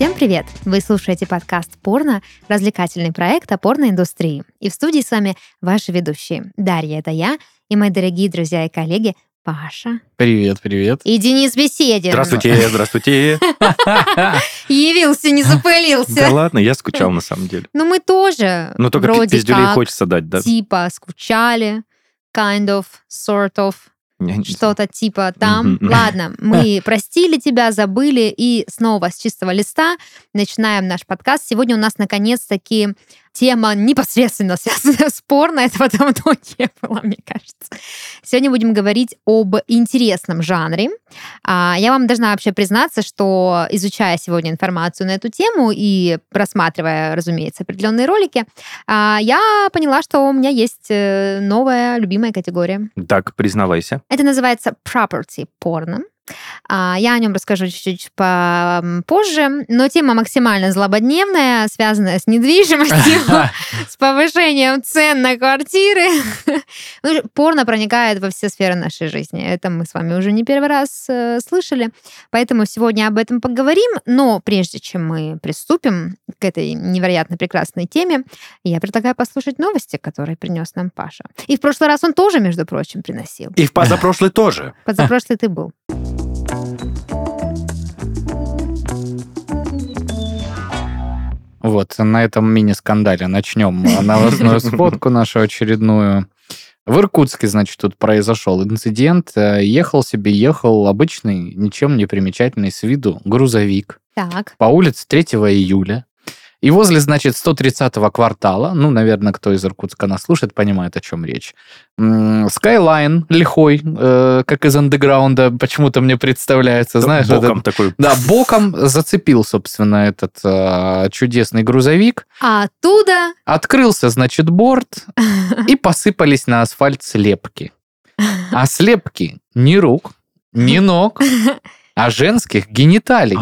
Всем привет! Вы слушаете подкаст «Порно» — развлекательный проект о порноиндустрии. И в студии с вами ваши ведущие. Дарья — это я, и мои дорогие друзья и коллеги Паша. Привет, привет. И Денис Беседин. Здравствуйте, здравствуйте. Явился, не запылился. Да ладно, я скучал на самом деле. Ну, мы тоже. Но только пиздюлей хочется дать, да? Типа скучали, kind of, sort of, что-то типа там. Ладно, мы простили тебя, забыли, и снова с чистого листа начинаем наш подкаст. Сегодня у нас наконец-таки тема непосредственно связанная с порно. Этого давно не было, мне кажется. Сегодня будем говорить об интересном жанре. А, Я вам должна вообще признаться, что изучая сегодня информацию на эту тему и просматривая, разумеется, определенные ролики, а, я поняла, что у меня есть э, новая любимая категория. Так, признавайся. Это называется property порно. А, Я о нем расскажу чуть-чуть позже, но тема максимально злободневная, связанная с недвижимостью, с повышением цен на квартиры. Ну, Порно проникает во все сферы нашей жизни. Это мы с вами уже не первый раз э, слышали. Поэтому сегодня об этом поговорим. Но прежде чем мы приступим к этой невероятно прекрасной теме, я предлагаю послушать новости, которые принес нам Паша. И в прошлый раз он тоже, между прочим, приносил. И в позапрошлый тоже. Позапрошлый ты был. Вот, на этом мини-скандале начнем новостную сводку нашу очередную. В Иркутске, значит, тут произошел инцидент. Э, Ехал себе, ехал обычный, ничем не примечательный с виду грузовик Так. по улице 3 июля. И возле, значит, 130-го квартала, ну, наверное, кто из Иркутска нас слушает, понимает, о чем речь. Skyline лихой, э, как из андеграунда, почему-то мне представляется, знаешь, вот Боком такой. Да, боком зацепил, собственно, этот э, чудесный грузовик. А оттуда... Открылся, значит, борт, и посыпались на асфальт слепки. А слепки не рук, не ног, а женских гениталий.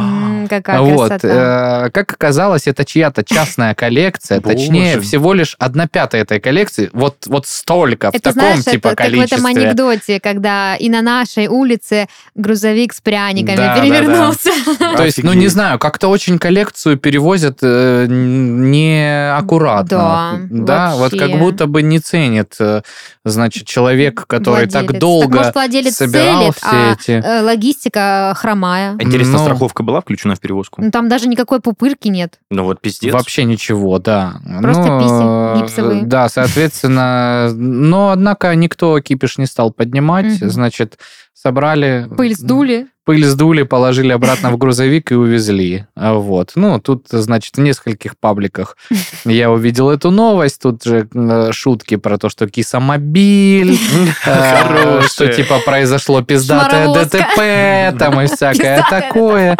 Какая Вот, красота. э, как оказалось, это чья-то частная коллекция, точнее, всего лишь одна пятая этой коллекции, вот, вот столько, в Это таком знаешь, типа это как в этом количестве. анекдоте, когда и на нашей улице грузовик с пряниками Да, да, перевернулся. То есть, ну, не знаю, как-то очень коллекцию перевозят э, неаккуратно. Да, вот вообще. как будто бы не ценит, э, значит, человек, который Владелец. так долго может, владелец собирал целит, все а эти... э, логистика хромая. Интересно, Ну. страховка была включена в перевозку? Ну, там даже никакой пупырки нет. Ну вот пиздец. Вообще ничего, да. Просто Ну, писи э, гипсовые. Да, соответственно, но, однако, никто кипиш не стал поднимать, значит, собрали... Пыль сдули. Пыль сдули, положили обратно в грузовик и увезли. А Вот. Ну, тут, значит, в нескольких пабликах я увидел эту новость. Тут же э, шутки про то, что кисомобиль, э, что типа произошло пиздатое. ДТП, там и всякое такое.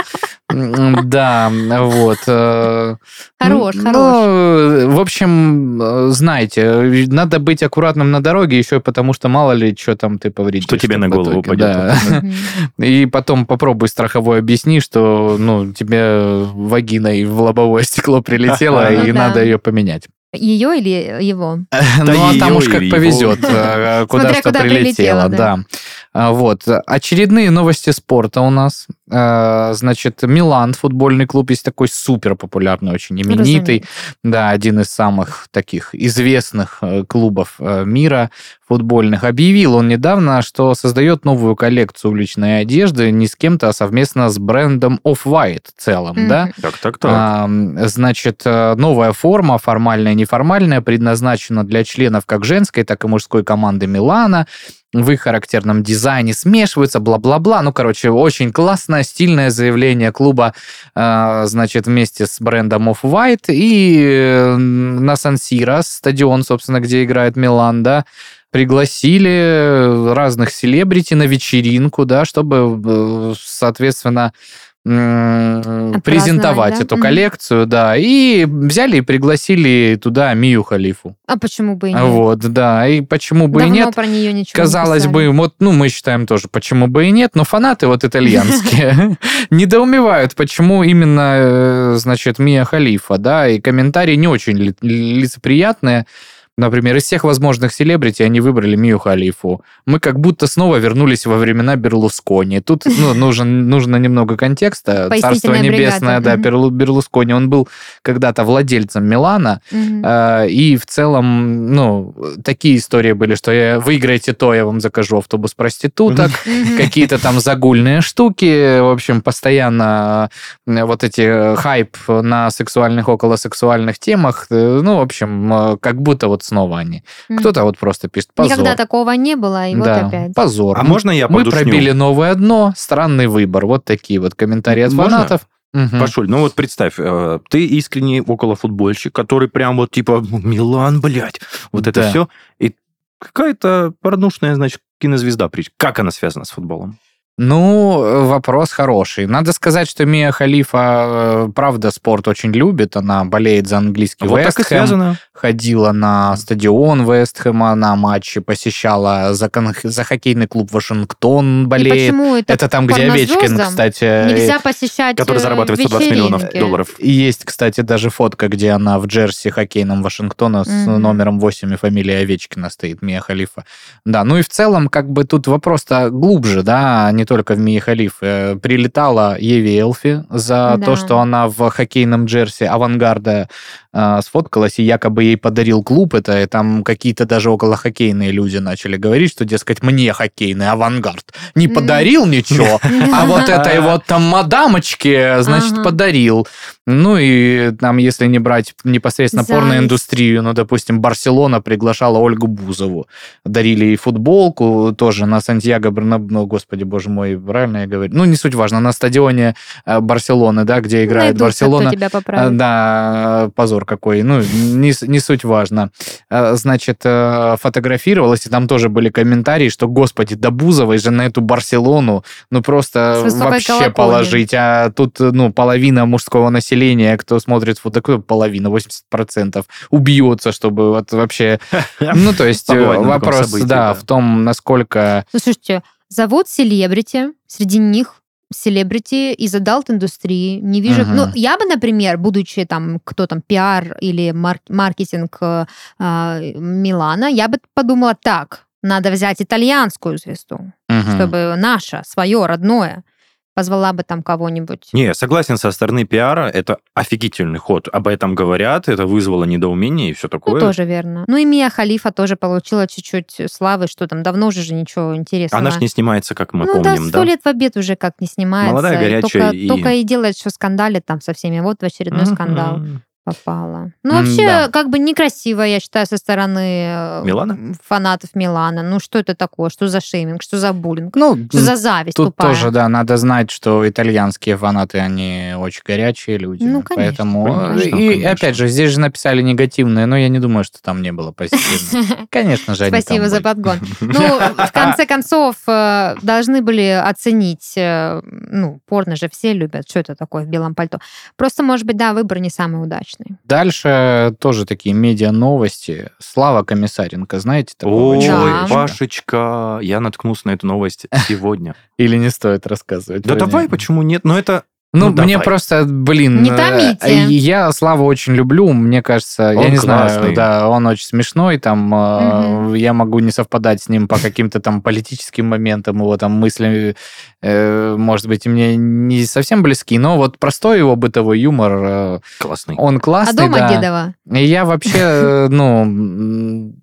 Да, вот. э, Хорош, ну, хорош. В общем, знаете, надо быть аккуратным на дороге еще потому, что мало ли, что там ты повредишь. Что тебе на голову да. Мгм. И потом попробуй страховой объясни, что ну, тебе вагиной в лобовое стекло прилетело, и надо ее поменять. Ее или его? Ну, а там уж как повезет, куда Смотря что куда прилетело, прилетело, да. А, Вот. Очередные новости спорта у нас. Э, Значит, Милан, футбольный клуб, есть такой супер популярный, очень именитый. Да, один из самых таких известных э, клубов э, мира футбольных. Объявил он недавно, что создает новую коллекцию уличной одежды не с кем-то, а совместно с брендом Off-White в целом, Мгм. да? Так, так, так. А, Значит, э, новая форма, формальная и неформальная, предназначена для членов как женской, так и мужской команды Милана. В их характерном дизайне смешиваются, бла-бла-бла. Ну, короче, очень классное, стильное заявление клуба, э, значит, вместе с брендом Off-White. И э, на Сан-Сиро, стадион, собственно, где играет Милан, да, пригласили разных селебрити на вечеринку, да, чтобы, э, соответственно, презентовать да? эту Мгм. коллекцию, да, и взяли и пригласили туда Мию Халифу. А почему бы и нет? Вот, да, и почему бы Давно и нет. про нее ничего Казалось не бы, вот, ну, мы считаем тоже, почему бы и нет, но фанаты вот итальянские недоумевают, почему именно, э, значит, Мия Халифа, да, и комментарии не очень ли- лицеприятные, Например, из всех возможных селебрити они выбрали Мию Халифу. Мы как будто снова вернулись во времена Берлускони. Тут ну, нужен, нужно немного контекста. Царство небесное, бригада. да. Берлу- Берлускони. Он был когда-то владельцем Милана. Э, И в целом, ну, такие истории были, что я, выиграете то, я вам закажу автобус проституток, какие-то там загульные штуки. В общем, постоянно э, вот эти э, хайп на сексуальных, околосексуальных темах. э, Ну, в общем, э, как будто вот снова они. Мгм. Кто-то вот просто пишет позор. Никогда такого не было, и вот Да, опять. позор. А можно я Мы подушню? пробили новое дно, странный выбор. Вот такие вот комментарии от Можно? фанатов. Мгм. Пашуль, ну вот представь, э, ты искренний околофутбольщик, который прям вот типа Милан, блядь, вот это Да. все. И какая-то порнушная, значит, кинозвезда. Как она связана с футболом? Ну, вопрос хороший. Надо сказать, что Мия Халифа, э, правда, спорт очень любит. Она болеет за английский вот так и Вест Хэм, связано. Ходила на стадион Вестхэма, на матчи, посещала за, кон- за хоккейный клуб Вашингтон И болеет. почему это, Это там, где Овечкин, кстати. нельзя посещать Который э, зарабатывает 120 миллионов вечеринки? долларов. И есть, кстати, даже фотка, где она в джерси хоккейном Вашингтона с Мгм. номером 8 и фамилией Овечкина стоит, Мия Халифа. Да, ну и в целом, как бы тут вопрос-то глубже, да, не только в Мии Халиф. Э, Прилетала Еви Элфи за Да. то, что она в хоккейном джерси авангарда э, сфоткалась, и якобы ей подарил клуб это, и там какие-то даже около хоккейные люди начали говорить, что, дескать, мне хоккейный авангард не подарил ничего, а вот этой вот там мадамочке, значит, подарил. Ну и там, если не брать непосредственно Зависть. порноиндустрию, ну, допустим, Барселона приглашала Ольгу Бузову. Дарили ей футболку тоже на Сантьяго Бернаб... Ну, господи, боже мой, правильно я говорю? Ну, не суть важно, на стадионе э, Барселоны, да, где играет Найдутся, Барселона. тебя поправит. Да, позор какой. Ну, не, не суть важно. А, Значит, э, фотографировалась, и там тоже были комментарии, что, господи, да Бузовой же на эту Барселону, ну, просто вообще колокольни. положить. А тут, ну, половина мужского населения, кто смотрит такую половина, 80%, убьется, чтобы вот вообще... Ну, то есть э, вопрос, событии, да, да. в том, насколько... Ну, слушайте, зовут селебрити, среди них селебрити из адалт-индустрии. Не вижу... Мгм. Ну, я бы, например, будучи там, кто там, пиар или мар- маркетинг э, а, Милана, я бы подумала так, надо взять итальянскую звезду, Мгм. чтобы наше, свое, родное. Позвала бы там кого-нибудь. Не, согласен, со стороны пиара это офигительный ход. Об этом говорят, это вызвало недоумение и все Ну, такое. тоже верно. Ну, и Мия Халифа тоже получила чуть-чуть славы, что там давно уже же ничего интересного. Она ж не снимается, как мы ну да, помним, сто да? лет в обед уже как не снимается. Молодая, И горячая только, и- только и делает, что скандалит там со всеми. Вот в очередной Мгм. скандал попала. Ну, вообще, да. как бы некрасиво, я считаю, со стороны э, Милана? фанатов Милана. Ну, что это такое? Что за шейминг? Что за буллинг? Ну, Что за зависть Тут тупая? тоже, да, надо знать, что итальянские фанаты, они очень горячие люди. Ну, конечно, Поэтому... конечно, и конечно. опять же, здесь же написали негативные, но я не думаю, что там не было позитивного. Конечно же, Спасибо за подгон. Ну, в конце концов, э, должны были оценить, э, ну, порно же все любят, что это такое в белом пальто. Просто, может быть, да, выбор не самый удачный. Дальше тоже такие медиа-новости. Слава Комиссаренко, знаете такого Ой, Да. Пашечка, я наткнулся на эту новость сегодня. Или не стоит рассказывать? Да давай, почему нет? Но это... Ну, Ну, мне давай. просто, блин... Не э, томите. Я Славу очень люблю, мне кажется, я Он не знаю, классный. да, он очень смешной, там, э, я могу не совпадать с ним по каким-то там политическим моментам, его там мысли, э, может быть, и мне не совсем близки, но вот простой его бытовой юмор, э, Классный. он А классный, дома да. Дедова? И я вообще, э, ну,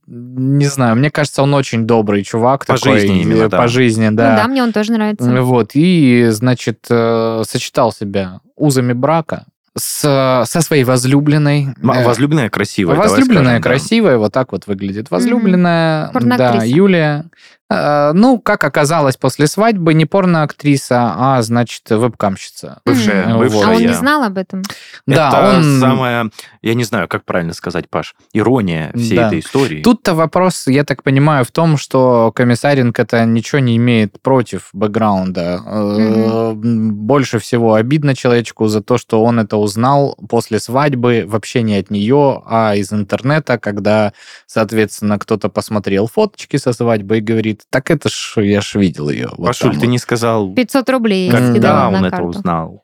не знаю, мне кажется, он очень добрый чувак. По такой, жизни именно, э, да. По жизни, Ну да. да, мне он тоже нравится. Вот, и, значит, э, сочетал себя узами брака с, со своей возлюбленной. Э, Возлюбленная красивая. давай Возлюбленная скажем, да. красивая, вот так вот выглядит. Возлюбленная, да, Порноактриса. Юлия. Э, Ну, как оказалось после свадьбы, не порноактриса, а, значит, вебкамщица. Бывшая, Мгм. бывшая А он не знал об этом? Да, это он... самая, я не знаю, как правильно сказать, Паш, ирония всей Да. этой истории. Тут-то вопрос, я так понимаю, в том, что Комиссаренко-то ничего не имеет против бэкграунда. Э, Больше всего обидно человечку за то, что он это узнал после свадьбы, вообще не от нее, а из интернета, когда, соответственно, кто-то посмотрел фоточки со свадьбы и говорит, так это ж, я ж видел ее. Вот Пашуль, там ты вот». не сказал, 500 рублей когда на он это карту. узнал.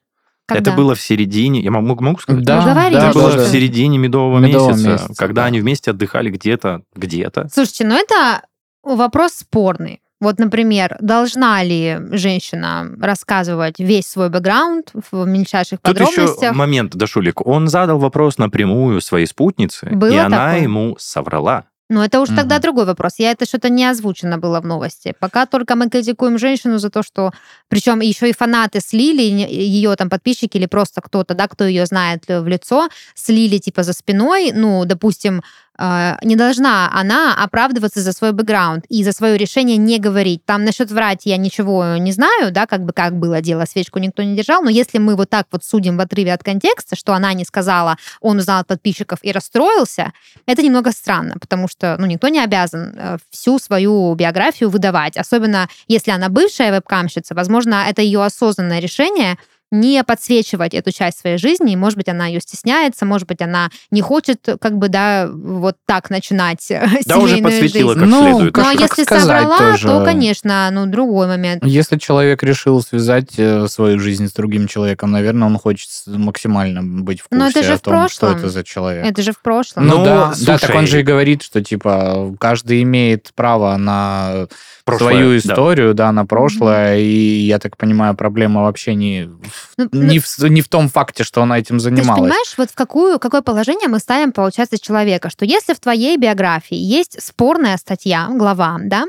Когда? Это было в середине, я могу, могу сказать? Да, Ну, говори, да, Это было да. в середине медового, Медового месяца, месяца, когда да. они вместе отдыхали где-то, где-то. Слушайте, ну это вопрос спорный. Вот, например, должна ли женщина рассказывать весь свой бэкграунд в мельчайших Тут еще подробностях? момент, Дашулик. Он задал вопрос напрямую своей спутнице, и Было она такое? ему соврала. Ну, это уж тогда Мгм. другой вопрос. Я это что-то не озвучено было в новости. Пока только мы критикуем женщину за то, что... Причем еще и фанаты слили, ее там подписчики или просто кто-то, да, кто ее знает в лицо, слили типа за спиной. Ну, допустим, э, не должна она оправдываться за свой бэкграунд и за свое решение не говорить. Там насчет врать я ничего не знаю, да, как бы как было дело, свечку никто не держал, но если мы вот так вот судим в отрыве от контекста, что она не сказала, он узнал от подписчиков и расстроился, это немного странно, потому что ну, никто не обязан э, всю свою биографию выдавать, особенно если она бывшая вебкамщица, возможно, это ее осознанное решение не подсвечивать эту часть своей жизни, и, может быть, она ее стесняется, может быть, она не хочет, как бы, да, вот так начинать э, Да, уже семейную подсветила жизнь. как Ну, следует. Ну, а если собрала, тоже? то, конечно, ну, другой момент. Если человек решил связать э, свою жизнь с другим человеком, наверное, он хочет максимально быть в курсе Но это же о в том, что прошлом. это за человек. Это же в прошлом. Ну, Ну, да, да, так он же и говорит, что типа каждый имеет право на Прошлое, свою да. историю, да, на прошлое, и я так понимаю, проблема вообще не, Ну, не, в, не в том факте, что она этим Ты занималась. понимаешь, вот в какую, какое положение мы ставим, получается, человека, что если в твоей биографии есть спорная статья, глава, да,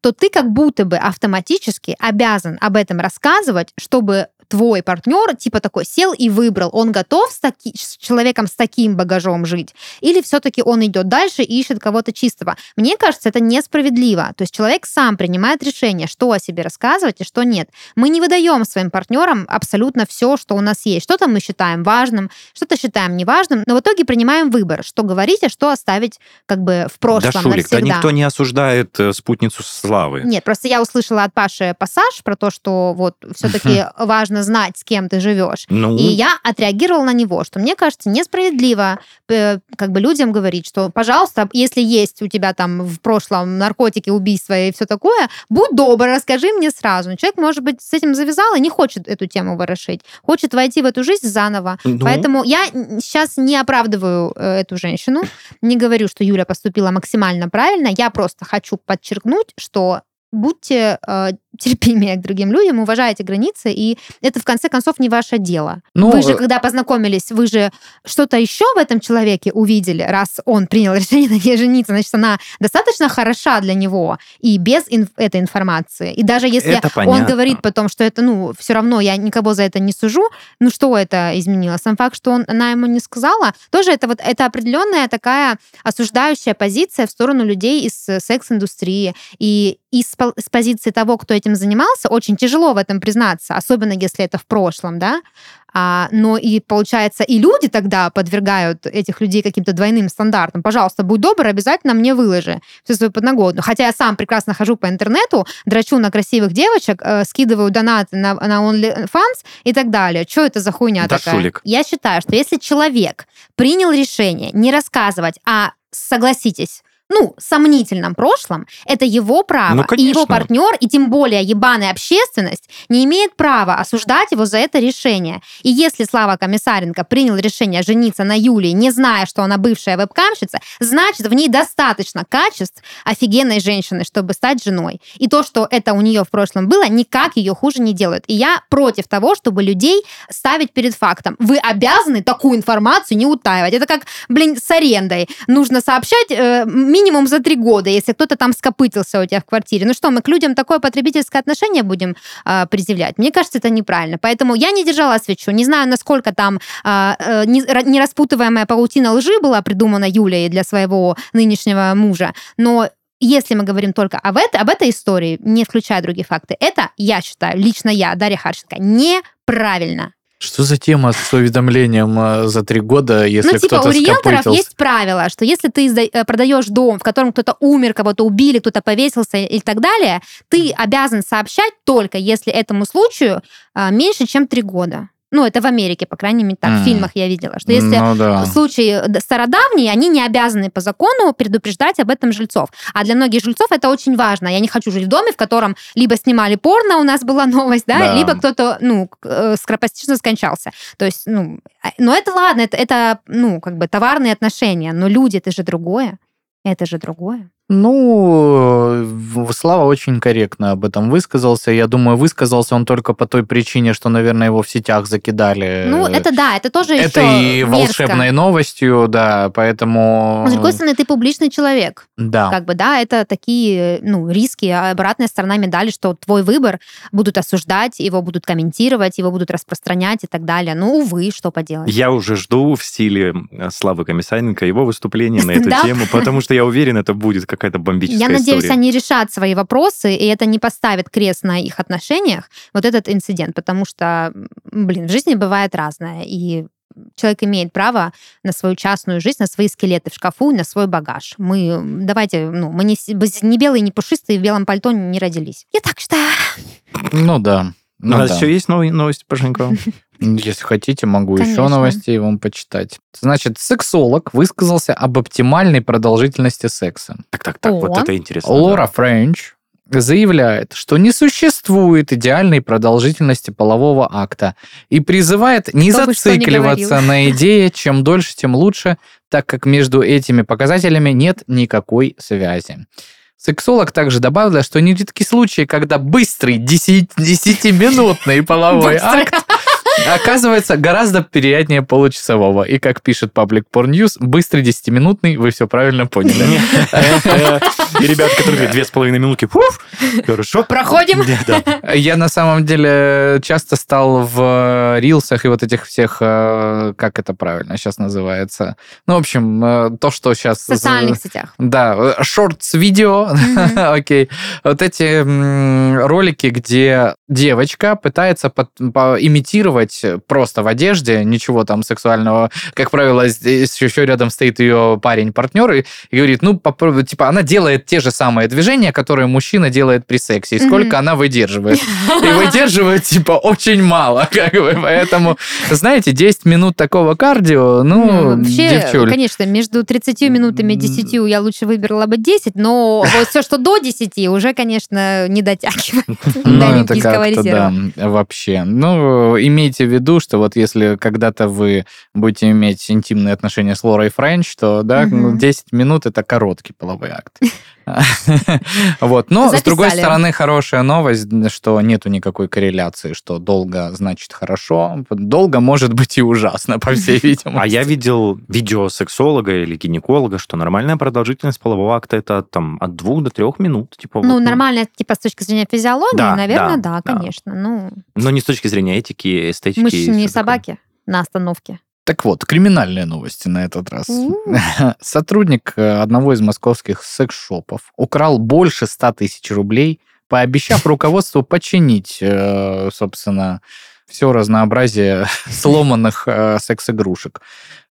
то ты как будто бы автоматически обязан об этом рассказывать, чтобы твой партнер типа такой сел и выбрал, он готов с, таки- с человеком с таким багажом жить, или все-таки он идет дальше и ищет кого-то чистого. Мне кажется, это несправедливо. То есть человек сам принимает решение, что о себе рассказывать и что нет. Мы не выдаем своим партнерам абсолютно все, что у нас есть. Что-то мы считаем важным, что-то считаем неважным, но в итоге принимаем выбор, что говорить, а что оставить как бы в прошлом Да, Шулик, да навсегда. никто не осуждает э, спутницу славы. Нет, просто я услышала от Паши пассаж про то, что вот все-таки важно знать, с кем ты живешь. Ну, И я отреагировала на него, что мне кажется несправедливо э, как бы людям говорить, что, пожалуйста, если есть у тебя там в прошлом наркотики, убийства и все такое, будь добр, расскажи мне сразу. Человек, может быть, с этим завязал и не хочет эту тему ворошить, хочет войти в эту жизнь заново. ну, Поэтому я сейчас не оправдываю э, эту женщину, не говорю, что Юля поступила максимально правильно, я просто хочу подчеркнуть, что будьте э, терпимее к другим людям, уважайте границы, и это в конце концов не ваше дело. Ну, вы же, э, когда познакомились, вы же что-то еще в этом человеке увидели, раз он принял решение на ней жениться, значит, она достаточно хороша для него и без инф- этой информации. И даже если Это он понятно. говорит потом, что это, ну, все равно я никого за это не сужу, ну что это изменило? Сам факт, что он, она ему не сказала, тоже это вот это определенная такая осуждающая позиция в сторону людей из э, секс-индустрии. И из с позиции того, кто этим занимался, очень тяжело в этом признаться, особенно если это в прошлом, да. А, но и получается, и люди тогда подвергают этих людей каким-то двойным стандартам. Пожалуйста, будь добр, обязательно мне выложи всю свою подноготную. Хотя я сам прекрасно хожу по интернету, драчу на красивых девочек, э, скидываю донаты на, на OnlyFans и так далее. Что это за хуйня Да, такая? шулик. Я считаю, что если человек принял решение не рассказывать, а согласитесь, ну, сомнительном прошлом, это его право. Ну, и его партнер, и тем более ебаная общественность, не имеет права осуждать его за это решение. И если Слава Комиссаренко принял решение жениться на Юлии, не зная, что она бывшая вебкамщица, значит, в ней достаточно качеств офигенной женщины, чтобы стать женой. И то, что это у нее в прошлом было, никак ее хуже не делает. И я против того, чтобы людей ставить перед фактом. Вы обязаны такую информацию не утаивать. Это как, блин, с арендой. Нужно сообщать э, минимум за три года, если кто-то там скопытился у тебя в квартире. Ну что, мы к людям такое потребительское отношение будем э, предъявлять? Мне кажется, это неправильно. Поэтому я не держала свечу. Не знаю, насколько там э, э, не- ра- нераспутываемая паутина лжи была придумана Юлей для своего нынешнего мужа, но если мы говорим только об, это, об этой истории, не включая другие факты, это, я считаю, лично я, Дарья Харченко, неправильно. Что за тема с уведомлением э, за три года, если ну, типа, кто-то у риэлторов есть правило, что если ты э, продаешь дом, в котором кто-то умер, кого-то убили, кто-то повесился и так далее, ты обязан сообщать только, если этому случаю а, меньше, чем три года. Ну, это в Америке, по крайней мере, так, в М. фильмах я видела, что если Ну да. случаи д- стародавние, они не обязаны по закону предупреждать об этом жильцов. А для многих жильцов это очень важно. Я не хочу жить в доме, в котором либо снимали порно, у нас была новость, да, Да. либо кто-то, ну, э, скоропостижно скончался. То есть, ну, а- но это ладно, это, это, ну, как бы товарные отношения, но люди, это же другое. Это же другое. Ну, Слава очень корректно об этом высказался. Я думаю, высказался он только по той причине, что, наверное, его в сетях закидали. Ну, это да, это тоже Это еще и мерзко. волшебной новостью, да, поэтому... С другой стороны, ты публичный человек. Да. Как бы, да, это такие, ну, риски, а обратная сторона медали, что твой выбор будут осуждать, его будут комментировать, его будут распространять и так далее. Ну, увы, что поделать. Я уже жду в стиле э, Славы Комиссаренко его выступления на эту тему, потому что я уверен, это будет какая-то бомбическая Я надеюсь, история. они решат свои вопросы, и это не поставит крест на их отношениях, вот этот инцидент, потому что, блин, в жизни бывает разное, и человек имеет право на свою частную жизнь, на свои скелеты в шкафу, на свой багаж. Мы, давайте, ну, мы не, не белые, не пушистые, в белом пальто не родились. Я так считаю. Ну да. У Ну нас да. еще есть новые новости по Женькову? Если хотите, могу еще Конечно. новостей вам почитать. Значит, сексолог высказался об оптимальной продолжительности секса. Так, так, так, вот это интересно. Лора Френч заявляет, что не существует идеальной продолжительности полового акта и призывает не Кто зацикливаться на идее «чем дольше, тем лучше», так как между этими показателями нет никакой связи. Сексолог также добавила, что нередки случаи, когда быстрый 10 10-минутный половой акт оказывается гораздо приятнее получасового. И как пишет Public Porn News, быстрый 10-минутный, вы все правильно поняли. И ребята, которые две с половиной минутки, хорошо. Проходим. Я на самом деле часто стал в рилсах и вот этих всех, э, как это правильно сейчас называется. Ну, в общем, э, то, что сейчас... В социальных сетях. Да, шортс видео, Мгм. окей. Вот эти ролики, где девочка пытается под- по- имитировать просто в одежде, ничего там сексуального. Как правило, здесь еще рядом стоит ее парень-партнер и, и говорит, ну, типа, она делает те же самые движения, которые мужчина делает при сексе, и сколько Мгм. она выдерживает. И выдерживает, типа, очень мало, как бы, поэтому, знаете, 10 минут такого кардио, ну, вообще, девчуль. конечно, между 30 минутами и 10 я лучше выбрала бы 10, но вот все, что до 10, уже, конечно, не дотягивает до Ну, это как-то, да, вообще. Ну, имейте в виду, что вот если когда-то вы будете иметь интимные отношения с Лорой Френч, то, да, Мгм. ну, 10 минут – это короткий половой акт. Вот. Но, с другой стороны, хорошая новость, что нету никакой корреляции, что долго значит хорошо. Долго может быть и ужасно, по всей видимости. А я видел видео сексолога или гинеколога, что нормальная продолжительность полового акта это там от двух до трех минут. Типа, Ну, вот, нормально, типа, с точки зрения физиологии, Да, наверное, да, да, да. конечно. Ну, Но не с точки зрения этики, эстетики. мы же не такое. собаки на остановке. Так вот, криминальные новости на этот раз. Сотрудник э, одного из московских секс-шопов украл больше 100 тысяч рублей, пообещав руководству починить, э, собственно, все разнообразие сломанных э, секс-игрушек.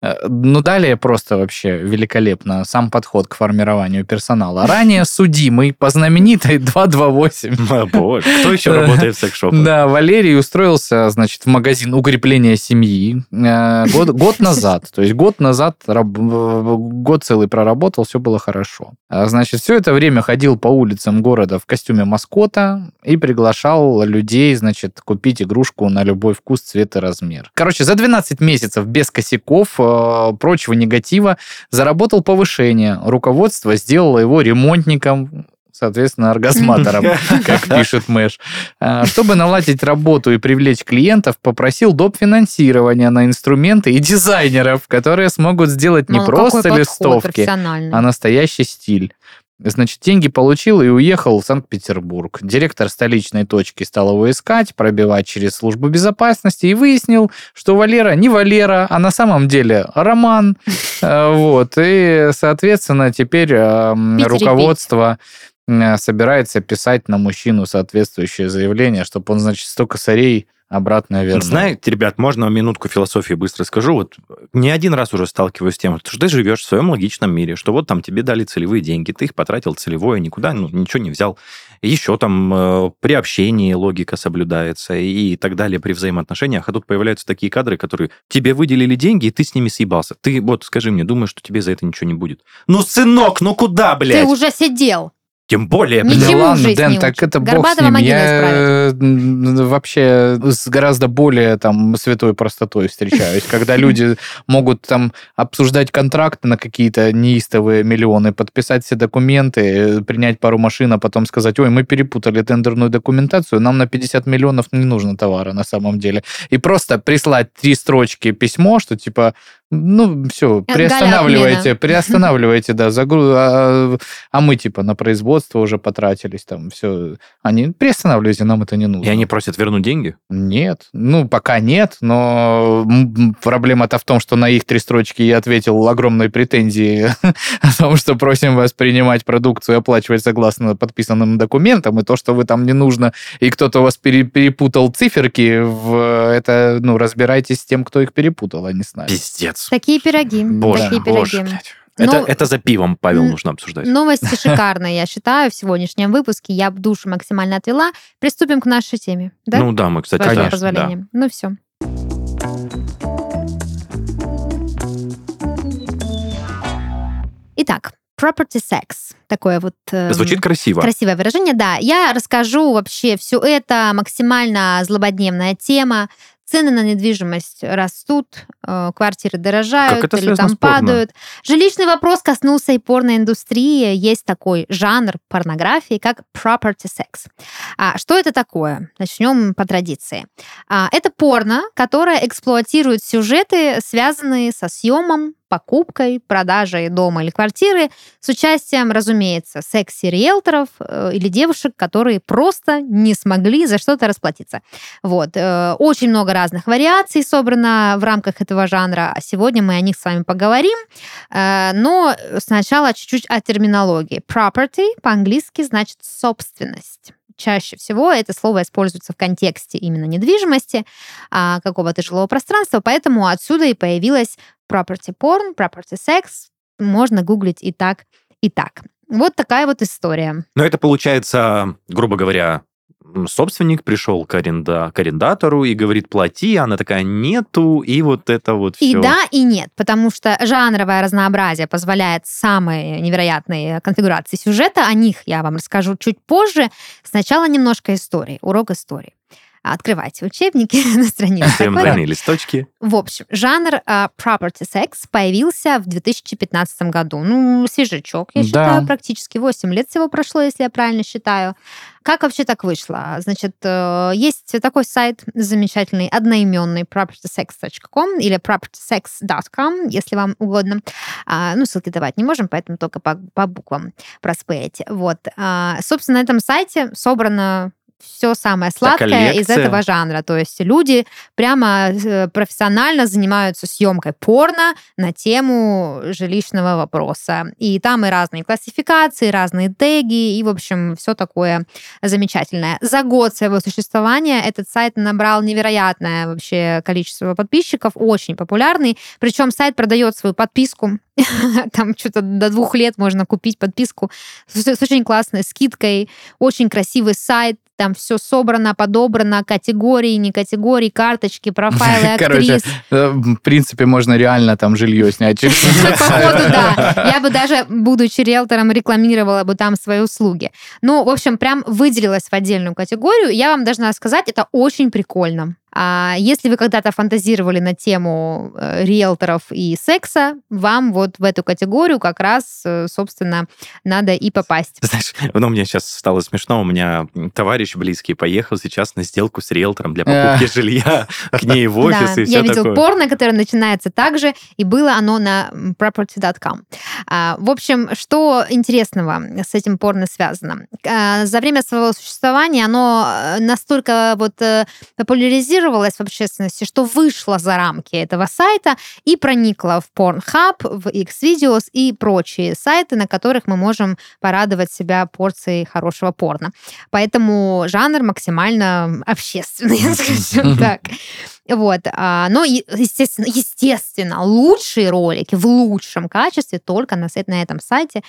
Э, Ну, далее просто вообще великолепно сам подход к формированию персонала. Ранее судимый по знаменитой 228 А, Боже, кто еще работает в секс-шопах? да, Валерий устроился, значит, в магазин укрепления семьи э, год, год назад. То есть год назад, э, год целый проработал, все было хорошо. А, Значит, все это время ходил по улицам города в костюме маскота и приглашал людей, значит, купить игрушку на любой вкус, цвет и размер. Короче, за 12 месяцев без косяков, э, прочего негатива, заработал повышение. Руководство сделало его ремонтником, соответственно, оргазматором, как пишет Мэш. А, Чтобы наладить работу и привлечь клиентов, попросил доп. финансирования на инструменты и дизайнеров, которые смогут сделать не Мол, просто какой подход листовки, а настоящий стиль. Значит, деньги получил и уехал в Санкт-Петербург. Директор столичной точки стал его искать, пробивать через службу безопасности и выяснил, что Валера не Валера, а на самом деле Роман. Э, Вот. И, соответственно, теперь э, и руководство э, собирается писать на мужчину соответствующее заявление, чтобы он, значит, 100 косарей Обратная верно. Знаете, ребят, можно минутку философии быстро скажу. Вот не один раз уже сталкиваюсь с тем, что ты живешь в своем логичном мире, что вот там тебе дали целевые деньги, ты их потратил целевое, никуда ну, ничего не взял. Еще там э, при общении логика соблюдается и так далее при взаимоотношениях. А тут появляются такие кадры, которые тебе выделили деньги, и ты с ними съебался. Ты вот скажи мне, думаешь, что тебе за это ничего не будет? Ну, сынок, ну куда, блядь? Ты уже сидел. Тем более, Ничему блядь. ну ладно, жизнь Дэн, не так учит. это бог с ним. Я вообще с гораздо более там святой простотой встречаюсь, когда люди могут там обсуждать контракты на какие-то неистовые миллионы, подписать все документы, принять пару машин, а потом сказать, ой, мы перепутали тендерную документацию, нам на 50 миллионов не нужно товара на самом деле. И просто прислать три строчки письмо, что типа, ну, все, приостанавливайте, отмена. приостанавливайте, да, загру... а, а мы типа на производство уже потратились, там все. Они приостанавливайте, нам это не нужно. И они просят вернуть деньги? Нет, ну пока нет, но проблема-то в том, что на их три строчки я ответил огромной претензии о том, что просим вас принимать продукцию и оплачивать согласно подписанным документам, и то, что вы там не нужно, и кто-то у вас пере- перепутал циферки, в это, ну, разбирайтесь с тем, кто их перепутал, а не с нами. Пиздец. Такие пироги. Боже, такие боже, пироги. блядь. Это, Ну, это за пивом, Павел, нужно обсуждать. Новости шикарные, я считаю, в сегодняшнем выпуске. Я душу максимально отвела. Приступим к нашей теме. Да? Ну да, мы, кстати, вашего да, позволения. Ну все. Итак, property sex. Такое вот... эм, Звучит красиво. Красивое выражение, да. Я расскажу вообще все это, максимально злободневная тема. Цены на недвижимость растут, э, квартиры дорожают Как это или там падают. Жилищный вопрос коснулся и порноиндустрии. Есть такой жанр порнографии, как property sex. А что это такое? Начнем по традиции. А, это порно, которое эксплуатирует сюжеты, связанные со съемом, покупкой, продажей дома или квартиры, с участием, разумеется, секси-риэлторов э, или девушек, которые просто не смогли за что-то расплатиться. Вот. э, Очень много разных вариаций собрано в рамках этого жанра, а сегодня мы о них с вами поговорим. Э, Но сначала чуть-чуть о терминологии. Property по-английски значит собственность. Чаще всего это слово используется в контексте именно недвижимости, а, какого-то жилого пространства, поэтому отсюда и появилась property porn, property sex. Можно гуглить и так, и так. Вот такая вот история. Но это получается, грубо говоря, собственник пришел к, аренда, к арендатору и говорит, плати, она такая, нету, и вот это вот все. И да, и нет, потому что жанровое разнообразие позволяет самые невероятные конфигурации сюжета. О них я вам расскажу чуть позже. Сначала немножко истории, урок истории. Открывайте учебники на странице. Двойные листочки. В общем, жанр а, property sex появился в 2015 году. Ну, свежачок, я Да. считаю, практически 8 лет всего прошло, если я правильно считаю. Как вообще так вышло? Значит, э, есть такой сайт замечательный, одноименный propertysex.com или propertysex.com, если вам угодно. А, ну, ссылки давать не можем, поэтому только по, по буквам проспеете. Вот. А, собственно, на этом сайте собрано все самое сладкое из этого жанра. То есть люди прямо э, профессионально занимаются съемкой порно на тему жилищного вопроса. И там и разные классификации, разные теги, и, в общем, все такое замечательное. За год своего существования этот сайт набрал невероятное вообще количество подписчиков, очень популярный. Причем сайт продает свою подписку. Там что-то до двух лет можно купить подписку с с очень классной скидкой. Очень красивый сайт, там все собрано, подобрано, категории, не категории, карточки, профайлы актрис. э, в принципе, можно реально там жилье снять. Походу, да. Я бы даже, будучи риэлтором, рекламировала бы там свои услуги. Ну, в общем, прям выделилась в отдельную категорию. Я вам должна сказать, это очень прикольно. А если вы когда-то фантазировали на тему э, риэлторов и секса, вам вот в эту категорию как раз, э, собственно, надо и попасть. Знаешь, ну, мне сейчас стало смешно. У меня товарищ близкий поехал сейчас на сделку с риэлтором для покупки жилья к ней в офис и все я видел порно, которое начинается так же, и было оно на property.com. А, В общем, что интересного с этим порно связано? А, За время своего существования оно э, настолько вот э, популяризировалось, транслировалось в общественности, что вышло за рамки этого сайта и проникло в Pornhub, в X-Videos и прочие сайты, на которых мы можем порадовать себя порцией хорошего порно. Поэтому жанр максимально общественный, скажем так. Вот. а, Но, естественно, естественно, лучшие ролики в лучшем качестве только на, на этом сайте.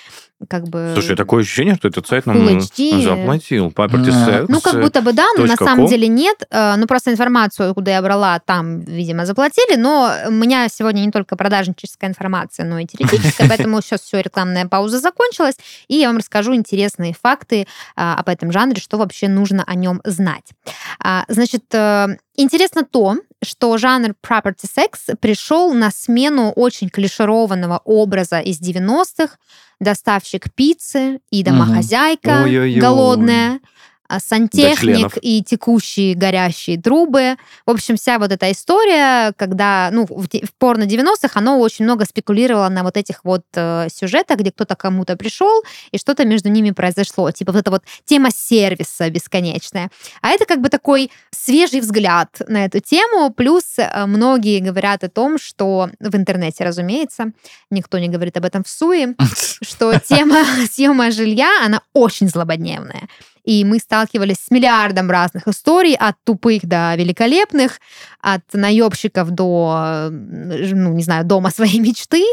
Как бы... Слушай, такое ощущение, что этот сайт нам HD. заплатил. Property. Sex. Ну, как будто бы да, но на самом деле нет. Э, Ну, просто информацию, куда я брала, там, видимо, заплатили. Но у меня сегодня не только продажническая информация, но и теоретическая, поэтому сейчас все, рекламная пауза закончилась, и я вам расскажу интересные факты а, об этом жанре, что вообще нужно о нем знать. А, Значит, э, интересно то, что жанр property sex пришел на смену очень клишированного образа из 90-х, доставщик пиццы и домохозяйка Ой-ой-ой. голодная, сантехник членов. и текущие горящие трубы. В общем, вся вот эта история, когда, ну, в порно 90-х оно очень много спекулировало на вот этих вот э, сюжетах, где кто-то кому-то пришел, и что-то между ними произошло. Типа вот эта вот тема сервиса бесконечная. А это как бы такой свежий взгляд на эту тему. Плюс э, многие говорят о том, что в интернете, разумеется, никто не говорит об этом в СУИ, что тема съема жилья, она очень злободневная. И мы сталкивались с миллиардом разных историй, от тупых до великолепных, от наебщиков до, ну, не знаю, дома своей мечты.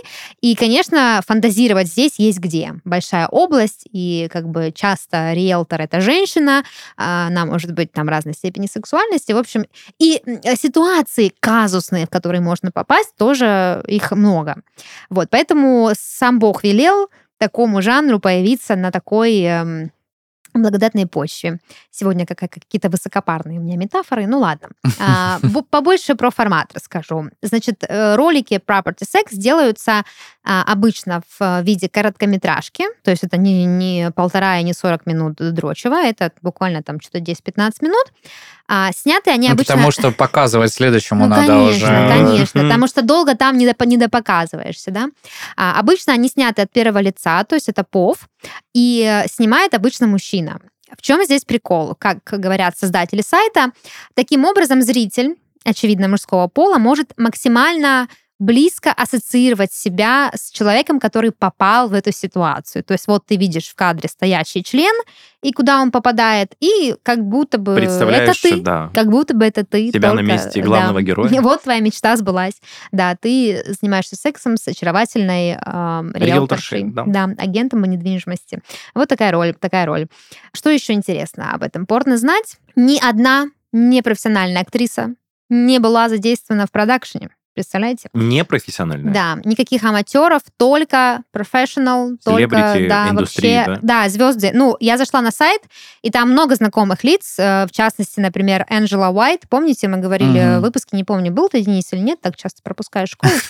И, конечно, фантазировать здесь есть где. Большая область, и как бы часто риэлтор — это женщина, а она может быть там разной степени сексуальности. В общем, и ситуации казусные, в которые можно попасть, тоже их много. Вот, поэтому сам Бог велел такому жанру появиться на такой эм, благодатной почве. Сегодня как- какие-то высокопарные у меня метафоры, ну ладно. А, бо- побольше про формат расскажу. Значит, э, ролики Property Sex делаются обычно в виде короткометражки, то есть это не, не полтора и не 40 минут дрочева, это буквально там что-то 10-15 минут. А, сняты они Ну, обычно... потому что показывать следующему Ну, надо конечно, уже. конечно, потому что долго там не, доп- не допоказываешься, да. А, обычно они сняты от первого лица, то есть это пов, и э, снимает обычно мужчина. В чем здесь прикол? Как говорят создатели сайта, таким образом зритель, очевидно, мужского пола, может максимально близко ассоциировать себя с человеком, который попал в эту ситуацию. То есть вот ты видишь в кадре стоящий член, и куда он попадает, и как будто бы это ты. да, Как будто бы это ты. тебя на только- месте главного да. героя. Вот твоя мечта сбылась. Да, ты занимаешься сексом с очаровательной эм, Риэлторшей, риэлторшей. да. агентом по недвижимости. Вот такая роль, такая роль. Что еще интересно об этом порно знать? Ни одна непрофессиональная актриса не была задействована в продакшене. Представляете? Непрофессиональная. Да, никаких аматеров, только профессионал, только да, вообще, да? звезды. Ну, я зашла на сайт, и там много знакомых лиц, э, в частности, например, Энджела Уайт. Помните, мы говорили Мгм. в выпуске, не помню, был ты, Денис, или нет, так часто пропускаешь школу.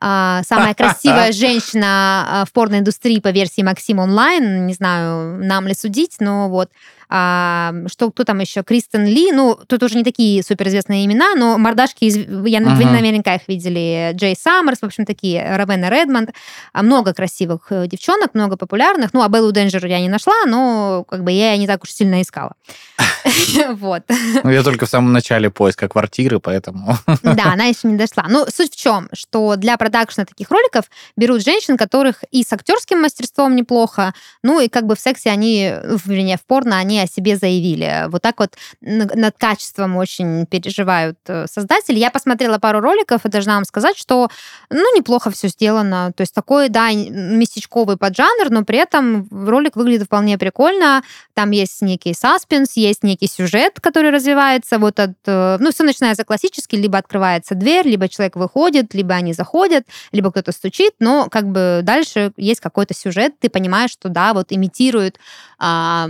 А, Самая красивая женщина а, в порноиндустрии по версии Максим Онлайн. Не знаю, нам ли судить, но вот. А, что кто там еще? Кристен Ли. Ну, тут уже не такие суперизвестные имена, но мордашки, из- я, вы Мгм. наверняка их видели. Джей Саммерс, в общем, такие. Равена Редмонд. А, Много красивых э, девчонок, много популярных. Ну, а Беллу Денджер я не нашла, но как бы я не так уж сильно искала. Вот. Ну, я только в самом начале поиска квартиры, поэтому... Да, она еще не дошла. Ну, суть в чем, что для продакшена таких роликов берут женщин, которых и с актерским мастерством неплохо, ну и как бы в сексе они, в- вернее, в порно они о себе заявили. Вот так вот над качеством очень переживают э, создатели. Я посмотрела пару роликов и должна вам сказать, что, ну, неплохо все сделано. То есть такой, да, местечковый поджанр, но при этом ролик выглядит вполне прикольно. Там есть некий саспенс, есть некий сюжет, который развивается вот от... э, Ну, все начинается классически, либо открывается дверь, либо человек выходит, либо они заходят, либо кто-то стучит, но как бы дальше есть какой-то сюжет, ты понимаешь, что да, вот имитирует а,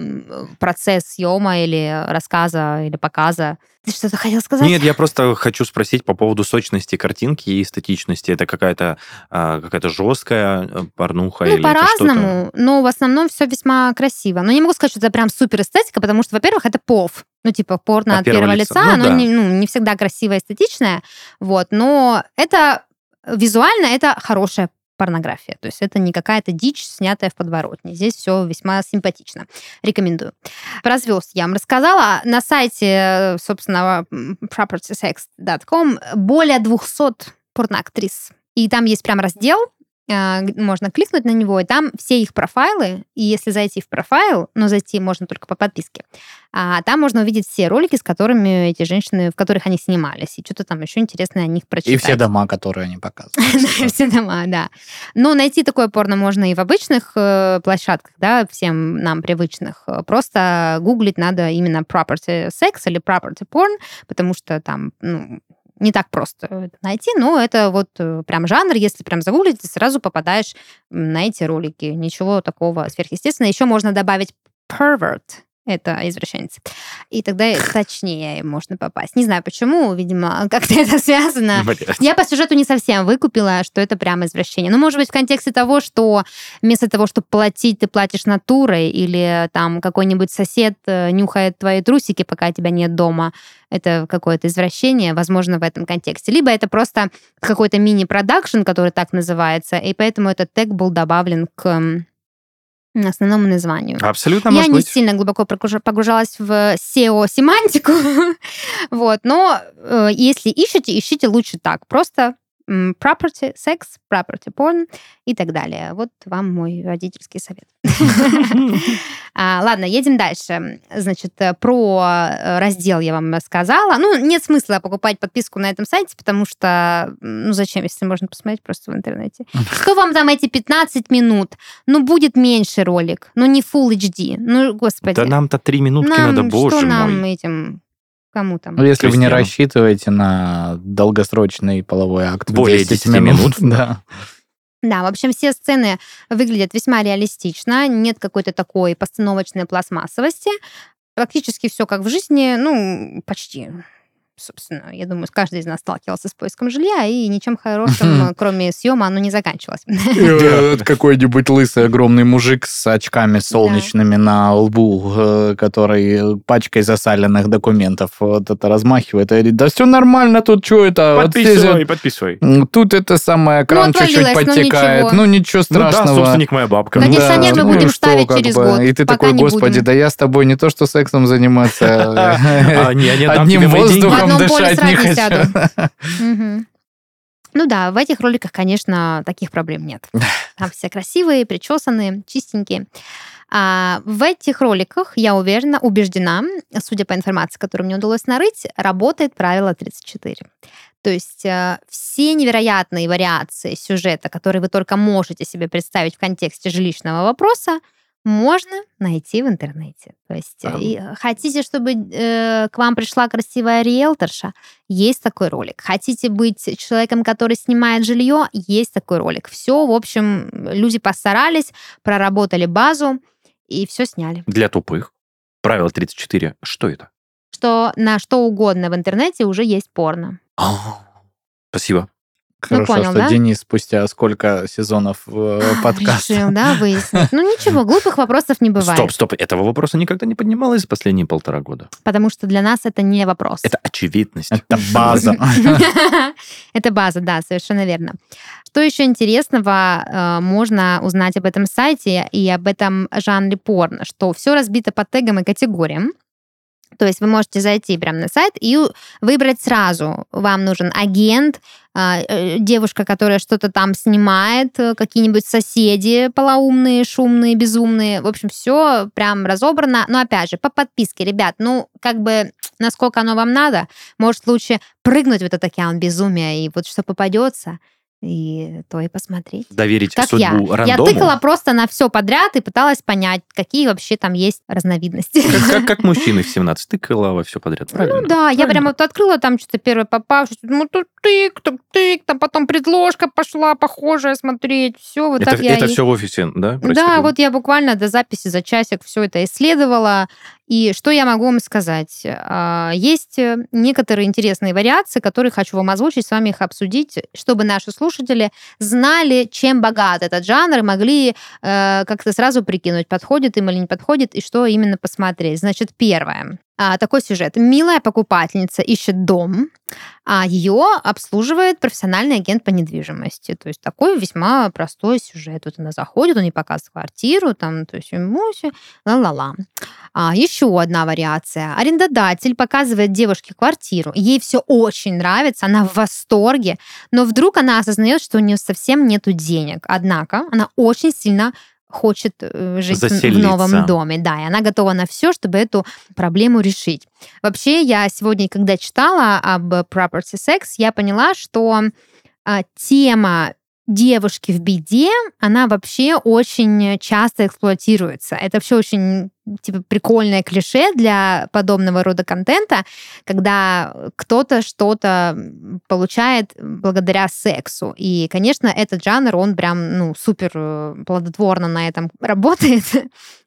процесс съема или рассказа, или показа. Ты что-то хотел сказать? Нет, я просто хочу спросить по поводу сочности картинки и эстетичности. Это какая-то а, какая-то жесткая э, порнуха Ну, или по-разному, но в основном все весьма красиво. Но не могу сказать, что это прям супер эстетика, потому что, во-первых, это пов. Ну, типа, порно от, первого лица, Ну, оно да. не, ну, не всегда красиво эстетичное, вот, но это визуально это хорошая порнография. То есть это не какая-то дичь, снятая в подворотне. Здесь все весьма симпатично. Рекомендую. Про звезд я вам рассказала. На сайте, собственно, propertysex.com более 200 порноактрис. И там есть прям раздел, можно кликнуть на него, и там все их профайлы, и если зайти в профайл, но зайти можно только по подписке, а там можно увидеть все ролики, с которыми эти женщины, в которых они снимались, и что-то там еще интересное о них прочитать. И все дома, которые они показывают. Все дома, да. Но найти такое порно можно и в обычных э, площадках, да, всем нам привычных. Просто гуглить надо именно property sex или property porn, потому что там, ну, не так просто это найти, но это вот э, прям жанр, если прям загуглить, ты сразу попадаешь на эти ролики. Ничего такого сверхъестественного. Еще можно добавить pervert, это извращенец. И тогда точнее можно попасть. Не знаю почему, видимо, как-то это связано. Блядь. Я по сюжету не совсем выкупила, что это прямо извращение. Ну, может быть, в контексте того, что вместо того, чтобы платить, ты платишь натурой, или там какой-нибудь сосед э, нюхает твои трусики, пока тебя нет дома. Это какое-то извращение, возможно, в этом контексте. Либо это просто какой-то мини-продакшн, который так называется, и поэтому этот тег был добавлен к основному названию. Абсолютно Я не быть. сильно глубоко погружалась в SEO-семантику, вот, но э, если ищете, ищите лучше так, просто property, sex, property porn и так далее. Вот вам мой родительский совет. А, Ладно, едем дальше. Значит, э, про э, раздел я вам сказала. Ну, нет смысла покупать подписку на этом сайте, потому что, ну, зачем, если можно посмотреть просто в интернете. Что вам там эти 15 минут? Ну, будет меньше ролик, ну, не Full HD. Ну, господи. Да нам-то три минутки Нам- надо, боже что нам мой. этим, кому там? Ну, если вы не рассчитываете на долгосрочный половой акт Более 10 10 минут, минут. да. Да, в общем, все сцены выглядят весьма реалистично, нет какой-то такой постановочной пластмассовости. Практически все как в жизни, ну, почти. Собственно, я думаю, каждый из нас сталкивался с поиском жилья, и ничем хорошим, кроме съема, оно не заканчивалось. Какой-нибудь лысый огромный мужик с очками солнечными на лбу, э, который пачкой засаленных документов вот это размахивает и говорит, да все нормально, тут что это? Подписывай, подписывай. Тут это самое, кран чуть-чуть ну подтекает. ничего. Ну ничего Ну да, страшного. собственник моя бабка. Кондиционер мы ну будем ставить через год, И ты такой, господи, будем». да я с тобой не то что сексом заниматься, А, одним воздухом одном поле сразу не сяду. Мгм. Ну да, в этих роликах, конечно, таких проблем нет. Там все красивые, причесанные, чистенькие. А в этих роликах, я уверена, убеждена, судя по информации, которую мне удалось нарыть, работает правило 34. То есть э, все невероятные вариации сюжета, которые вы только можете себе представить в контексте жилищного вопроса, можно найти в интернете. То есть, Ам. и, э, хотите, чтобы э, к вам пришла красивая риэлторша, есть такой ролик. Хотите быть человеком, который снимает жилье, есть такой ролик. Все, в общем, люди постарались, проработали базу и все сняли. Для тупых. Правило 34. Что это? Что на что угодно в интернете уже есть порно. Спасибо. Хорошо, понял, что да? Денис спустя сколько сезонов э, подкаста. Решил, да, выяснить. Ну ничего, глупых вопросов не бывает. Стоп, стоп. Этого вопроса никогда не поднималось за последние полтора года. Потому что для нас это не вопрос. Это очевидность. Это база. Это база, да, совершенно верно. Что еще интересного э, можно узнать об этом сайте и об этом жанре порно? Что все разбито по тегам и категориям. То есть вы можете зайти прямо на сайт и выбрать сразу. Вам нужен агент, а, э, девушка, которая что-то там снимает, э, какие-нибудь соседи полоумные, шумные, безумные. В общем, все прям разобрано. Но опять же, по подписке, ребят, ну, как бы, насколько оно вам надо, может, лучше прыгнуть в этот океан безумия, и вот что попадется, и то и посмотреть. Доверить Как я. судьбу Я рандому. тыкала просто на все подряд и пыталась понять, какие вообще там есть разновидности. Как, как, как мужчины в 17 тыкала во все подряд. Правильно? Ну да, я Правильно. прямо вот открыла там что-то первое попавшееся, ну тут тык, тут тык, там потом предложка пошла похожая смотреть, все, вот это так я это и- все в офисе, да? Да, происходило? вот я буквально до записи за часик все это исследовала. И что я могу вам сказать? А, Есть э, некоторые интересные вариации, которые хочу вам озвучить, с вами их обсудить, чтобы наши слушатели знали, чем богат этот жанр, и могли э, как-то сразу прикинуть, подходит им или не подходит, и что именно посмотреть. Значит, первое. А, такой сюжет. Милая покупательница ищет дом, а ее обслуживает профессиональный агент по недвижимости. То есть такой весьма простой сюжет. Вот она заходит, он ей показывает квартиру, там, то есть муси, ла-ла-ла. А, еще одна вариация. Арендодатель показывает девушке квартиру. Ей все очень нравится, она в восторге, но вдруг она осознает, что у нее совсем нету денег. Однако она очень сильно хочет э, жить Заселиться. в новом доме, да, и она готова на все, чтобы эту проблему решить. Вообще, я сегодня, когда читала об property sex, я поняла, что а, тема девушки в беде, она вообще очень часто эксплуатируется. Это вообще очень типа прикольное клише для подобного рода контента, когда кто-то что-то получает благодаря сексу. И, конечно, этот жанр, он прям, ну, супер э, плодотворно на этом работает.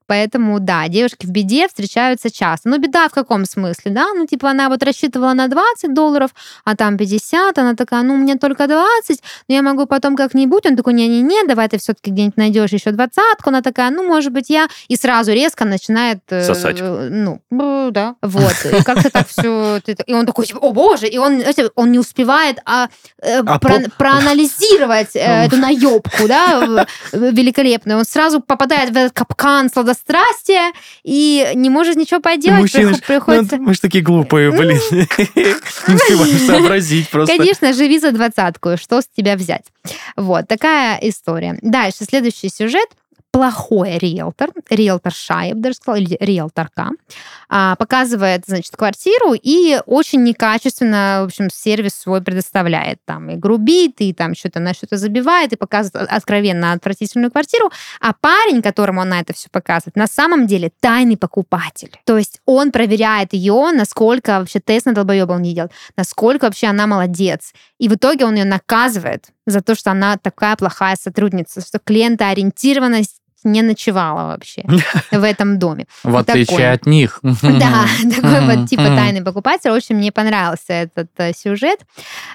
Поэтому, да, девушки в беде встречаются часто. Но беда в каком смысле, да? Ну, типа, она вот рассчитывала на 20 долларов, а там 50, она такая, ну, мне только 20, но я могу потом как-нибудь. Он такой, не-не-не, давай ты все-таки где-нибудь найдешь еще двадцатку. Она такая, ну, может быть, я... И сразу резко начинает... э, Сосать. Ну, э, да, вот. И как-то так все... И он такой, типа, о боже, и он, знаете, он не успевает а, э, А про- по- проанализировать э, эту наебку, да, великолепную. Он сразу попадает в этот капкан сладострастия и не может ничего поделать. Мужчины, приходится... ну, мы же такие глупые, блин. Не успеваем сообразить просто. Конечно, живи за двадцатку, что с тебя взять. Вот, такая история. Дальше, следующий сюжет. Плохой риэлтор, риэлторша, я бы даже сказала, или риэлторка, а, показывает, значит, квартиру и очень некачественно, в общем, сервис свой предоставляет. Там и грубит, и там что-то на что-то забивает, и показывает откровенно отвратительную квартиру. А парень, которому она это все показывает, на самом деле тайный покупатель. То есть он проверяет ее, насколько вообще тест на долбоеба он не делал, насколько вообще она молодец. И в итоге он ее наказывает за то, что она такая плохая сотрудница, что клиентоориентированность не ночевала вообще в этом доме. В отличие от них. Да, такой вот типа тайный покупатель. Очень мне понравился этот э, сюжет.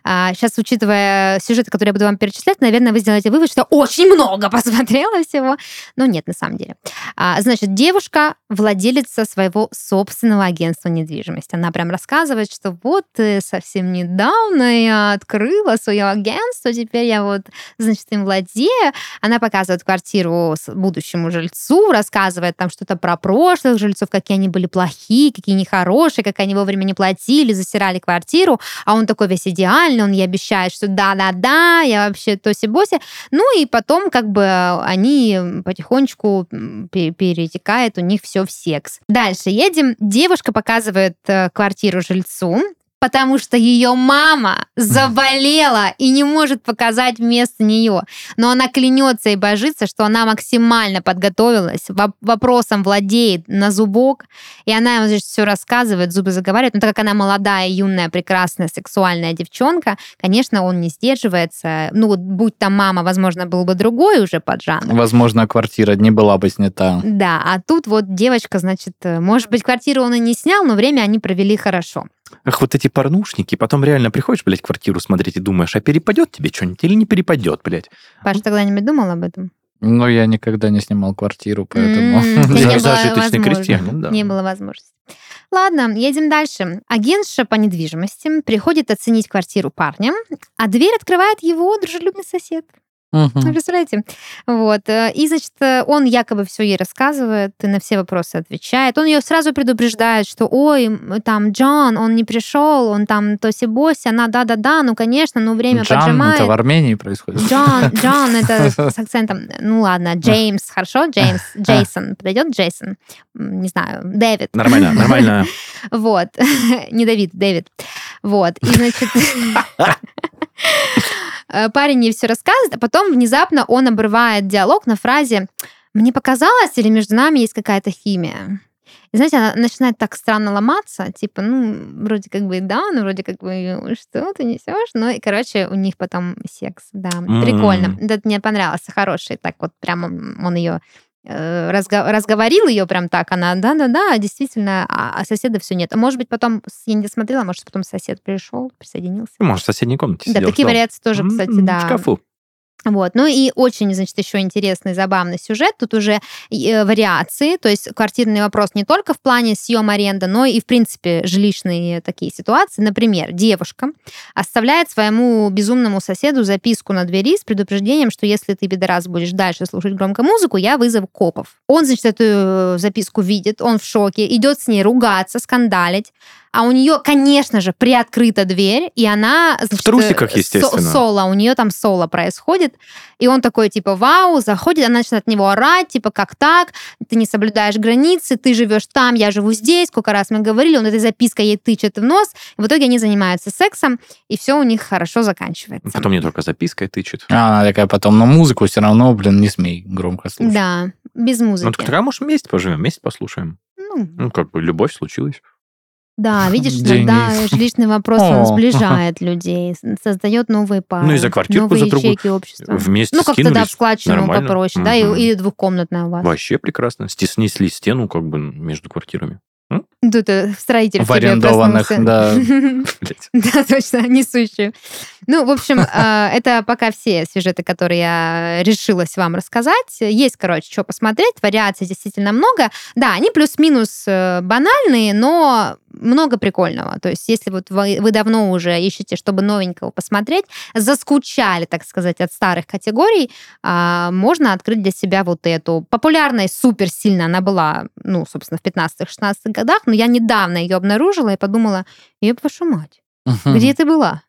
А, сейчас, учитывая сюжеты, которые я буду вам перечислять, наверное, вы сделаете вывод, что очень много посмотрела всего. Но нет, на самом деле. А, значит, девушка владелица своего собственного агентства недвижимости. Она прям рассказывает, что вот совсем недавно я открыла свое агентство, теперь я вот, значит, им владею. Она показывает квартиру с будущему жильцу, рассказывает там что-то про прошлых жильцов, какие они были плохие, какие нехорошие, как они вовремя не платили, засирали квартиру, а он такой весь идеальный, он ей обещает, что да-да-да, я вообще тоси-боси. Ну и потом как бы они потихонечку перетекает у них все в секс. Дальше едем. Девушка показывает э, квартиру жильцу, потому что ее мама заболела и не может показать вместо нее. Но она клянется и божится, что она максимально подготовилась, воп- вопросом владеет на зубок, и она ему все рассказывает, зубы заговаривает. Но так как она молодая, юная, прекрасная, сексуальная девчонка, конечно, он не сдерживается. Ну, будь там мама, возможно, был бы другой уже поджанр. Возможно, квартира не была бы снята. Да, а тут вот девочка, значит, э, может быть, квартиру он и не снял, но время они провели хорошо. Ах, вот эти порнушники, потом реально приходишь, блядь, квартиру смотреть и думаешь, а перепадет тебе что-нибудь или не перепадет, блядь? Паша, ты когда-нибудь думал об этом? Но я никогда не снимал квартиру, поэтому... М, Я зажиточный крестьянин, да. Не было возможности. Ладно, едем дальше. Агентша по недвижимости приходит оценить квартиру парня, а дверь открывает его дружелюбный сосед. Вы представляете? Вот. э, И, значит, э, он якобы все ей рассказывает и на все вопросы отвечает. Он ее сразу предупреждает, что, ой, там, Джон, он не пришел, он там тоси-боси, она да-да-да, ну, конечно, ну, время Джан, поджимает. это в Армении происходит. Джон, Джон, это с акцентом. Ну ладно, Джеймс, хорошо, Джеймс, Джейсон, подойдет Джейсон? Не знаю, Дэвид. Нормально, нормально. Вот. Не Давид, Дэвид. Вот. И, значит, парень ей все рассказывает, а потом внезапно он обрывает диалог на фразе «Мне показалось, или между нами есть какая-то химия?» И знаете, она начинает так странно ломаться, типа, ну, вроде как бы да, ну, вроде как бы что ты несешь, ну, и, короче, у них потом секс, да, М. прикольно. Да, мне понравился, хороший, так вот прямо он ее э, разговорил ее прям так, она, да-да-да, действительно, а, а соседа все нет. А может быть, потом, я не досмотрела, может, потом сосед пришел, присоединился. Может, в соседней комнате Да, сидел, такие ждал. вариации тоже, кстати, да. В шкафу. Вот. Ну и очень, значит, еще интересный, забавный сюжет. Тут уже э, вариации, то есть квартирный вопрос не только в плане съем аренда, но и, в принципе, жилищные такие ситуации. Например, девушка оставляет своему безумному соседу записку на двери с предупреждением, что если ты, пидорас, будешь дальше слушать громко музыку, я вызову копов. Он, значит, эту записку видит, он в шоке, идет с ней ругаться, скандалить а у нее, конечно же, приоткрыта дверь, и она... Значит, в трусиках, естественно. Со- соло, у нее там соло происходит, и он такой, типа, вау, заходит, она начинает от него орать, типа, как так, ты не соблюдаешь границы, ты живешь там, я живу здесь, сколько раз мы говорили, он этой запиской ей тычет в нос, и в итоге они занимаются сексом, и все у них хорошо заканчивается. Потом не только запиской тычет. А, она такая потом, но музыку все равно, блин, не смей громко слушать. Да, без музыки. Ну, так тогда, может, вместе поживем, вместе послушаем. Ну, Ну, как бы любовь случилась. Да, видишь, Денис. жилищный вопрос, он сближает людей, создает новые пары, Ну и за квартирку новые за другую. ячейки общества. Вместе Ну, как тогда в складчину попроще, да, или двухкомнатная у вас. Вообще прекрасно. Стеснесли стену как бы между квартирами. Тут э, строитель В тебе арендованных, проснулся. да. Да, точно, несущие. Ну, в общем, э, это пока все сюжеты, которые я решилась вам рассказать. Есть, короче, что посмотреть. Вариаций действительно много. Да, они плюс-минус э, банальные, но много прикольного. То есть, если вот вы, вы давно уже ищете, чтобы новенького посмотреть, заскучали, так сказать, от старых категорий, а, можно открыть для себя вот эту. Популярной супер сильно она была, ну, собственно, в 15-16 годах, но я недавно ее обнаружила и подумала, еб вашу мать, где ты была?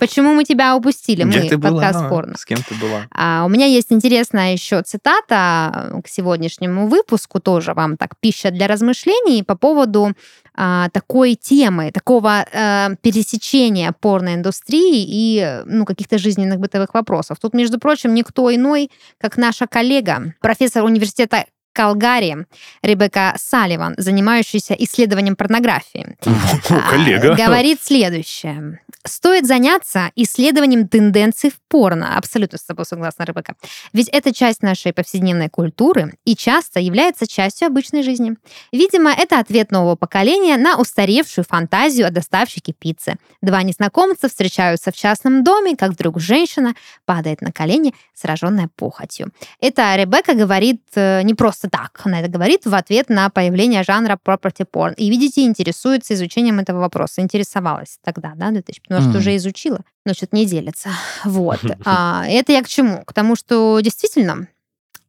Почему мы тебя упустили? Где Мы ты была? подкаст порно. С кем ты была? А, у меня есть интересная еще цитата э, к сегодняшнему выпуску, тоже вам так пища для размышлений по поводу а, такой темы, такого э, пересечения порноиндустрии и ну, каких-то жизненных бытовых вопросов. Тут, между прочим, никто иной, как наша коллега, профессор университета Калгари Ребекка Салливан, занимающаяся исследованием порнографии. А, Коллега. Говорит следующее. Стоит заняться исследованием тенденций в порно. Абсолютно с тобой согласна, Ребекка. Ведь это часть нашей повседневной культуры и часто является частью обычной жизни. Видимо, это ответ нового поколения на устаревшую фантазию о доставщике пиццы. Два незнакомца встречаются в частном доме, как вдруг женщина падает на колени, сраженная похотью. Это Ребекка говорит э, не просто так. Она это говорит в ответ на появление жанра property porn. И, видите, интересуется изучением этого вопроса. Интересовалась тогда, да, 2000, потому что Мгм. уже изучила, но что-то не делится. Вот. А, это я к чему? К тому, что действительно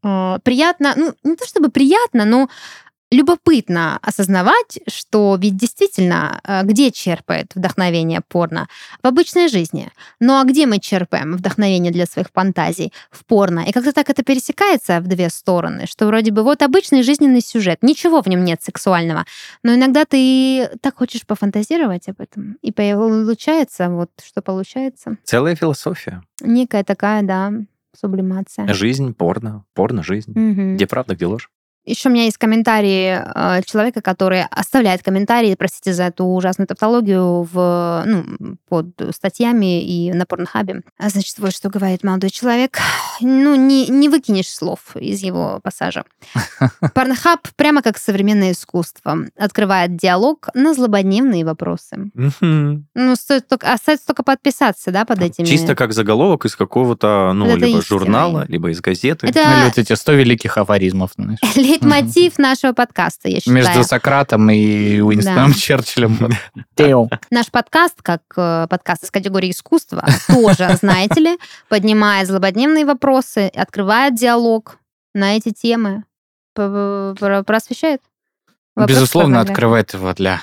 э, приятно, ну, не то чтобы приятно, но любопытно осознавать, что ведь действительно, э, где черпает вдохновение порно? В обычной жизни. Ну а где мы черпаем вдохновение для своих фантазий? В порно. И как-то так это пересекается в две стороны, что вроде бы вот обычный жизненный сюжет, ничего в нем нет сексуального, но иногда ты так хочешь пофантазировать об этом, и получается вот что получается. Целая философия. Некая такая, да, сублимация. Жизнь, порно, порно-жизнь. Мгм. Где правда, где ложь? Еще у меня есть комментарии э, человека, который оставляет комментарии, простите за эту ужасную тавтологию, в, ну, под статьями и на порнхабе. А, Значит, вот что говорит молодой человек. Ну, не, не выкинешь слов из его пассажа. Порнхаб прямо как современное искусство. Открывает диалог на злободневные вопросы. Ну, стоит только, остается только подписаться, да, под этими... Чисто как заголовок из какого-то, ну, либо журнала, либо из газеты. Или вот эти 100 великих афоризмов, знаешь. лейтмотив нашего подкаста, я считаю. Между Сократом и Уинстоном Да. Черчиллем. Наш подкаст, как э, подкаст из категории искусства, тоже, знаете ли, поднимает злободневные вопросы, открывает диалог на эти темы, просвещает. Вопрос Безусловно, открывает его для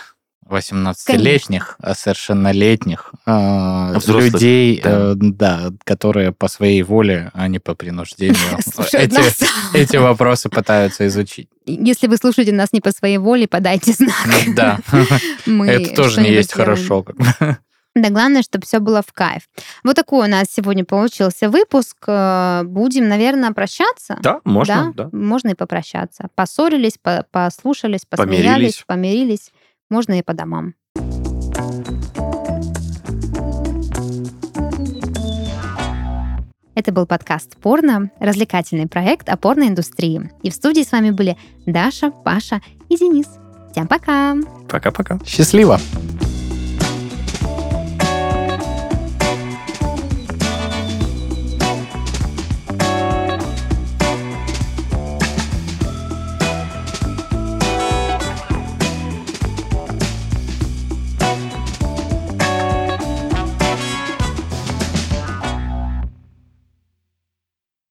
18-летних, а совершеннолетних э, Взрослых, людей, да. э, да, которые по своей воле, а не по принуждению, эти, эти вопросы пытаются изучить. Если вы слушаете нас не по своей воле, подайте знак. Да, Мы это тоже не есть хорошо. Да, главное, чтобы все было в кайф. Вот такой у нас сегодня получился выпуск. Э, Будем, наверное, прощаться. Да, можно, да. Можно и попрощаться. Поссорились, по- послушались, посмеялись, Помирились. помирились. Можно и по домам. Это был подкаст «Порно», развлекательный проект о порноиндустрии. И в студии с вами были Даша, Паша и Денис. Всем пока! Пока-пока. Счастливо!